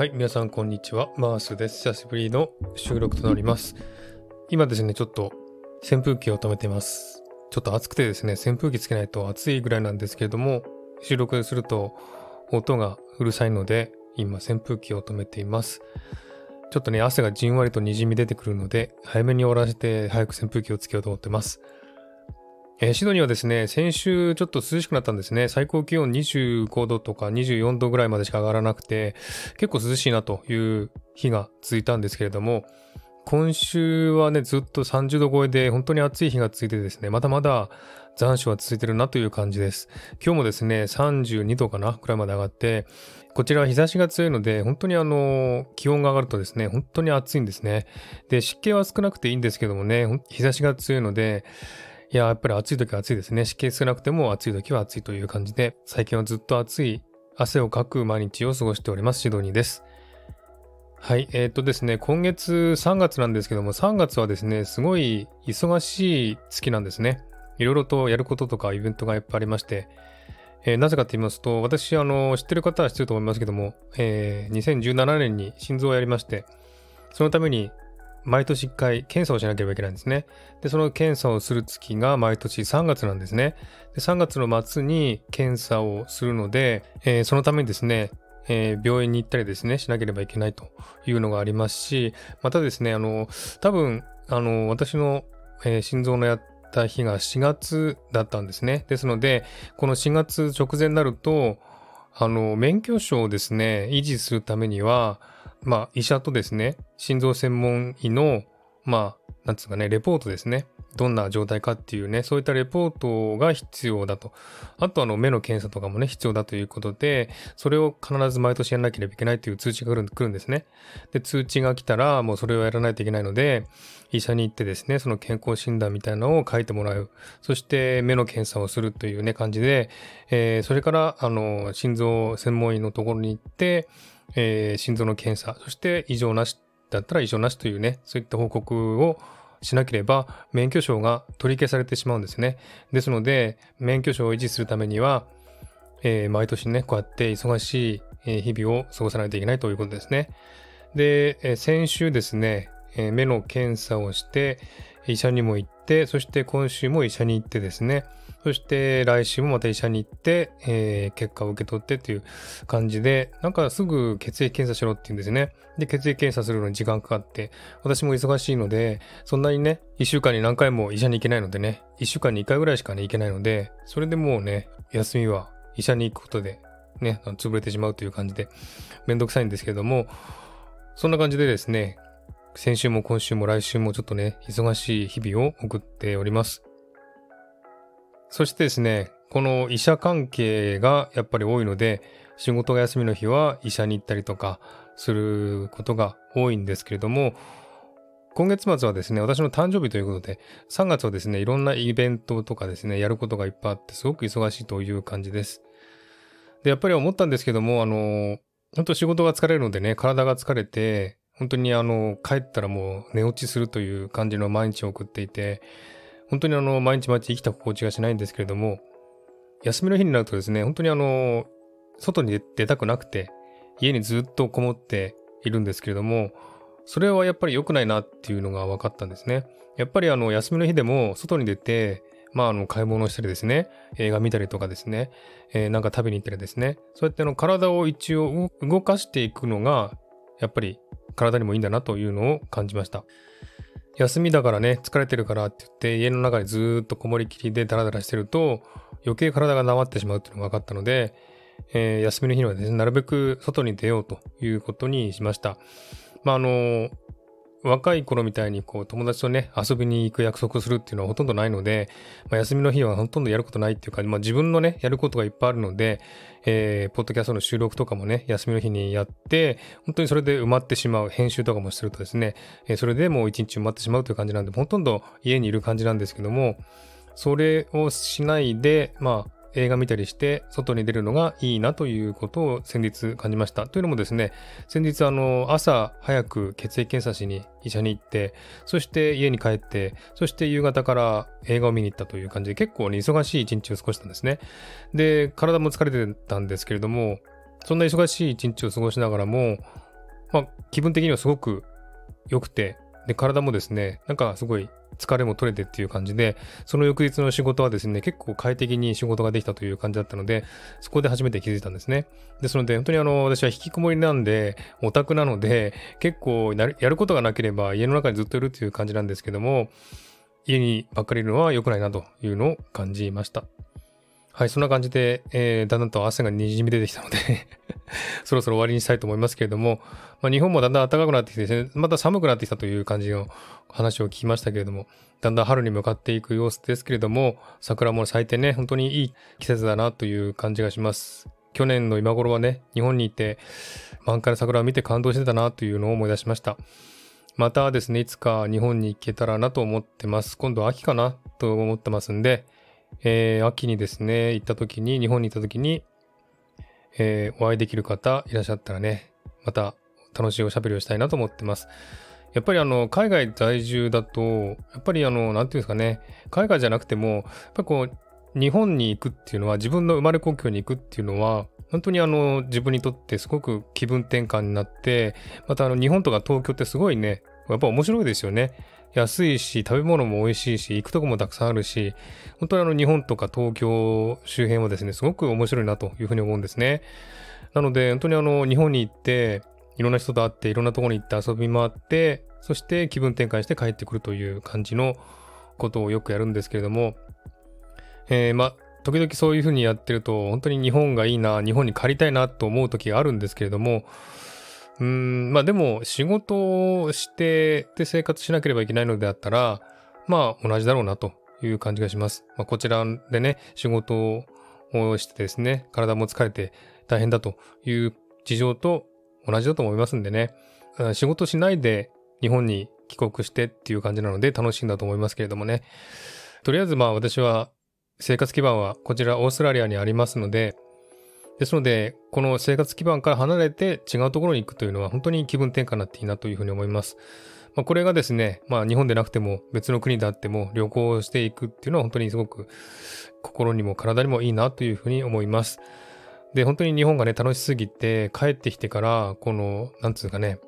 はい、皆さんこんにちは。マースです。久しぶりの収録となります。今ですね、ちょっと扇風機を止めています。ちょっと暑くてですね、扇風機つけないと暑いぐらいなんですけれども、収録すると音がうるさいので、今扇風機を止めています。ちょっとね、汗がじんわりと滲み出てくるので、早めに終わらせて早く扇風機をつけようと思ってます。えー、シドニーはですね、先週ちょっと涼しくなったんですね。最高気温25度とか24度ぐらいまでしか上がらなくて、結構涼しいなという日が続いたんですけれども、今週はね、ずっと30度超えで本当に暑い日が続いてですね、まだまだ残暑は続いてるなという感じです。今日もですね、32度かなくらいまで上がって、こちらは日差しが強いので、本当にあの、気温が上がるとですね、本当に暑いんですね。で、湿気は少なくていいんですけどもね、日差しが強いので、いや、やっぱり暑い時は暑いですね。湿気少なくても暑い時は暑いという感じで、最近はずっと暑い汗をかく毎日を過ごしております。シドニーです。はい。えー、っとですね、今月3月なんですけども、3月はですね、すごい忙しい月なんですね。いろいろとやることとかイベントがいっぱいありまして、えー、なぜかと言いますと、私、あの、知ってる方は知ってると思いますけども、えー、2017年に心臓をやりまして、そのために毎年1回検査をしなければいけないんですね。で、その検査をする月が毎年3月なんですね。で3月の末に検査をするので、えー、そのためにですね、えー、病院に行ったりですね、しなければいけないというのがありますし、またですね、あの、多分、あの、私の、えー、心臓のやった日が4月だったんですね。ですので、この4月直前になると、あの、免許証をですね、維持するためには、まあ、医者とですね、心臓専門医の、まあ、なんつうかね、レポートですね。どんな状態かっていうね、そういったレポートが必要だと。あとあの目の検査とかもね、必要だということで、それを必ず毎年やらなければいけないという通知が来るんですね。で、通知が来たらもうそれをやらないといけないので、医者に行ってですね、その健康診断みたいなのを書いてもらう。そして目の検査をするというね、感じで、えー、それからあの、心臓専門医のところに行って、えー、心臓の検査、そして異常なしだったら異常なしというね、そういった報告をしなければ免許証が取り消されてしまうんですね。ですので、免許証を維持するためには、えー、毎年ね、こうやって忙しい日々を過ごさないといけないということですね。で、えー、先週ですね、え、目の検査をして、医者にも行って、そして今週も医者に行ってですね、そして来週もまた医者に行って、えー、結果を受け取ってっていう感じで、なんかすぐ血液検査しろって言うんですね。で、血液検査するのに時間かかって、私も忙しいので、そんなにね、1週間に何回も医者に行けないのでね、1週間に1回ぐらいしかね、行けないので、それでもうね、休みは医者に行くことで、ね、潰れてしまうという感じで、めんどくさいんですけども、そんな感じでですね、先週も今週も来週もちょっとね、忙しい日々を送っております。そしてですね、この医者関係がやっぱり多いので、仕事が休みの日は医者に行ったりとかすることが多いんですけれども、今月末はですね、私の誕生日ということで、3月はですね、いろんなイベントとかですね、やることがいっぱいあって、すごく忙しいという感じです。で、やっぱり思ったんですけども、あの、本当仕事が疲れるのでね、体が疲れて、本当にあの、帰ったらもう寝落ちするという感じの毎日を送っていて、本当にあの、毎日毎日生きた心地がしないんですけれども、休みの日になるとですね、本当にあの、外に出たくなくて、家にずっとこもっているんですけれども、それはやっぱり良くないなっていうのが分かったんですね。やっぱりあの、休みの日でも外に出て、まあ、あの、買い物したりですね、映画見たりとかですね、えー、なんか食べに行ったりですね、そうやってあの、体を一応動かしていくのが、やっぱり体にもいいんだなというのを感じました。休みだからね、疲れてるからって言って、家の中でずっとこもりきりでダラダラしてると、余計体が治ってしまうっていうのが分かったので、えー、休みの日にはですね、なるべく外に出ようということにしました。まあ、あの、若い頃みたいにこう友達とね、遊びに行く約束するっていうのはほとんどないので、まあ、休みの日はほとんどやることないっていうか、まあ、自分のね、やることがいっぱいあるので、えー、ポッドキャストの収録とかもね、休みの日にやって、本当にそれで埋まってしまう、編集とかもするとですね、えー、それでもう一日埋まってしまうという感じなんで、ほとんど家にいる感じなんですけども、それをしないで、まあ、映画見たりして外に出るのがいいなということを先日感じました。というのもですね、先日あの朝早く血液検査しに医者に行って、そして家に帰って、そして夕方から映画を見に行ったという感じで結構ね忙しい一日を過ごしたんですね。で、体も疲れてたんですけれども、そんな忙しい一日を過ごしながらも、まあ、気分的にはすごく良くて、で、体もですね、なんかすごい疲れも取れてっていう感じで、その翌日の仕事はですね、結構快適に仕事ができたという感じだったので、そこで初めて気づいたんですね。ですので、本当にあの、私は引きこもりなんで、オタクなので、結構やることがなければ家の中にずっといるっていう感じなんですけども、家にばっかりいるのは良くないなというのを感じました。はい、そんな感じで、えー、だんだんと汗がにじみ出てきたので そろそろ終わりにしたいと思いますけれども、まあ、日本もだんだん暖かくなってきてですね、また寒くなってきたという感じの話を聞きましたけれども、だんだん春に向かっていく様子ですけれども、桜も咲いてね、本当にいい季節だなという感じがします。去年の今頃はね、日本にいて満開の桜を見て感動してたなというのを思い出しました。またですね、いつか日本に行けたらなと思ってます。今度は秋かなと思ってますんで、えー、秋にですね、行った時に、日本に行った時に、えー、お会いできる方いらっしゃったらね、また楽しいおしゃべりをしたいなと思ってます。やっぱりあの、海外在住だと、やっぱりあの、なんていうんですかね、海外じゃなくても、やっぱこう、日本に行くっていうのは、自分の生まれ故郷に行くっていうのは、本当にあの、自分にとってすごく気分転換になって、またあの、日本とか東京ってすごいね、やっぱ面白いですよね。安いし、食べ物も美味しいし、行くとこもたくさんあるし、本当にあの日本とか東京周辺はですね、すごく面白いなというふうに思うんですね。なので、本当にあの日本に行って、いろんな人と会って、いろんなところに行って遊び回って、そして気分転換して帰ってくるという感じのことをよくやるんですけれども、えー、まあ、時々そういうふうにやってると、本当に日本がいいな、日本に帰りたいなと思う時があるんですけれども、うん、まあでも仕事をしてで生活しなければいけないのであったら、まあ同じだろうなという感じがします。まあ、こちらでね、仕事をしてですね、体も疲れて大変だという事情と同じだと思いますんでね、仕事しないで日本に帰国してっていう感じなので楽しいんだと思いますけれどもね。とりあえずまあ私は生活基盤はこちらオーストラリアにありますので、ですので、この生活基盤から離れて違うところに行くというのは本当に気分転換になっていいなというふうに思います。まあ、これがですね、まあ日本でなくても別の国であっても旅行していくっていうのは本当にすごく心にも体にもいいなというふうに思います。で、本当に日本がね、楽しすぎて帰ってきてから、この、なんつうかね、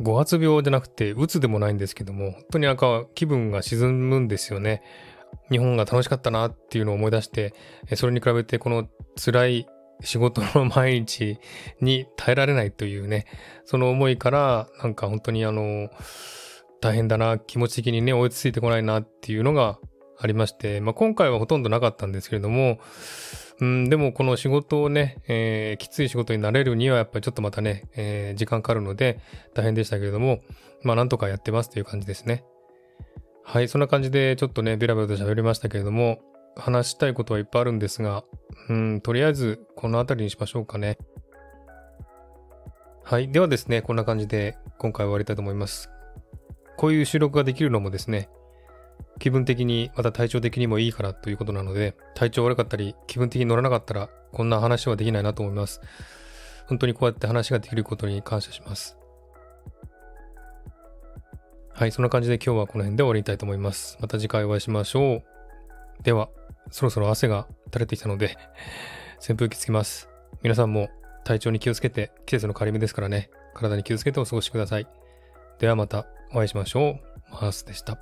五発病じゃなくて、鬱でもないんですけども、本当になんか気分が沈むんですよね。日本が楽しかったなっていうのを思い出して、それに比べてこの辛い仕事の毎日に耐えられないというね、その思いから、なんか本当にあの、大変だな、気持ち的にね、追いついてこないなっていうのがありまして、まあ、今回はほとんどなかったんですけれども、うん、でもこの仕事をね、えー、きつい仕事になれるにはやっぱりちょっとまたね、えー、時間かかるので大変でしたけれども、まあなんとかやってますという感じですね。はい、そんな感じでちょっとね、ベラベラと喋りましたけれども、話したいことはいっぱいあるんですが、うん、とりあえずこの辺りにしましょうかね。はい。ではですね、こんな感じで今回終わりたいと思います。こういう収録ができるのもですね、気分的に、また体調的にもいいからということなので、体調悪かったり、気分的に乗らなかったら、こんな話はできないなと思います。本当にこうやって話ができることに感謝します。はい、そんな感じで今日はこの辺で終わりたいと思います。また次回お会いしましょう。では、そろそろ汗が垂れてきたので扇風機つけます。皆さんも体調に気をつけて、季節の変わり目ですからね、体に気をつけてお過ごしください。ではまたお会いしましょう。マースでした。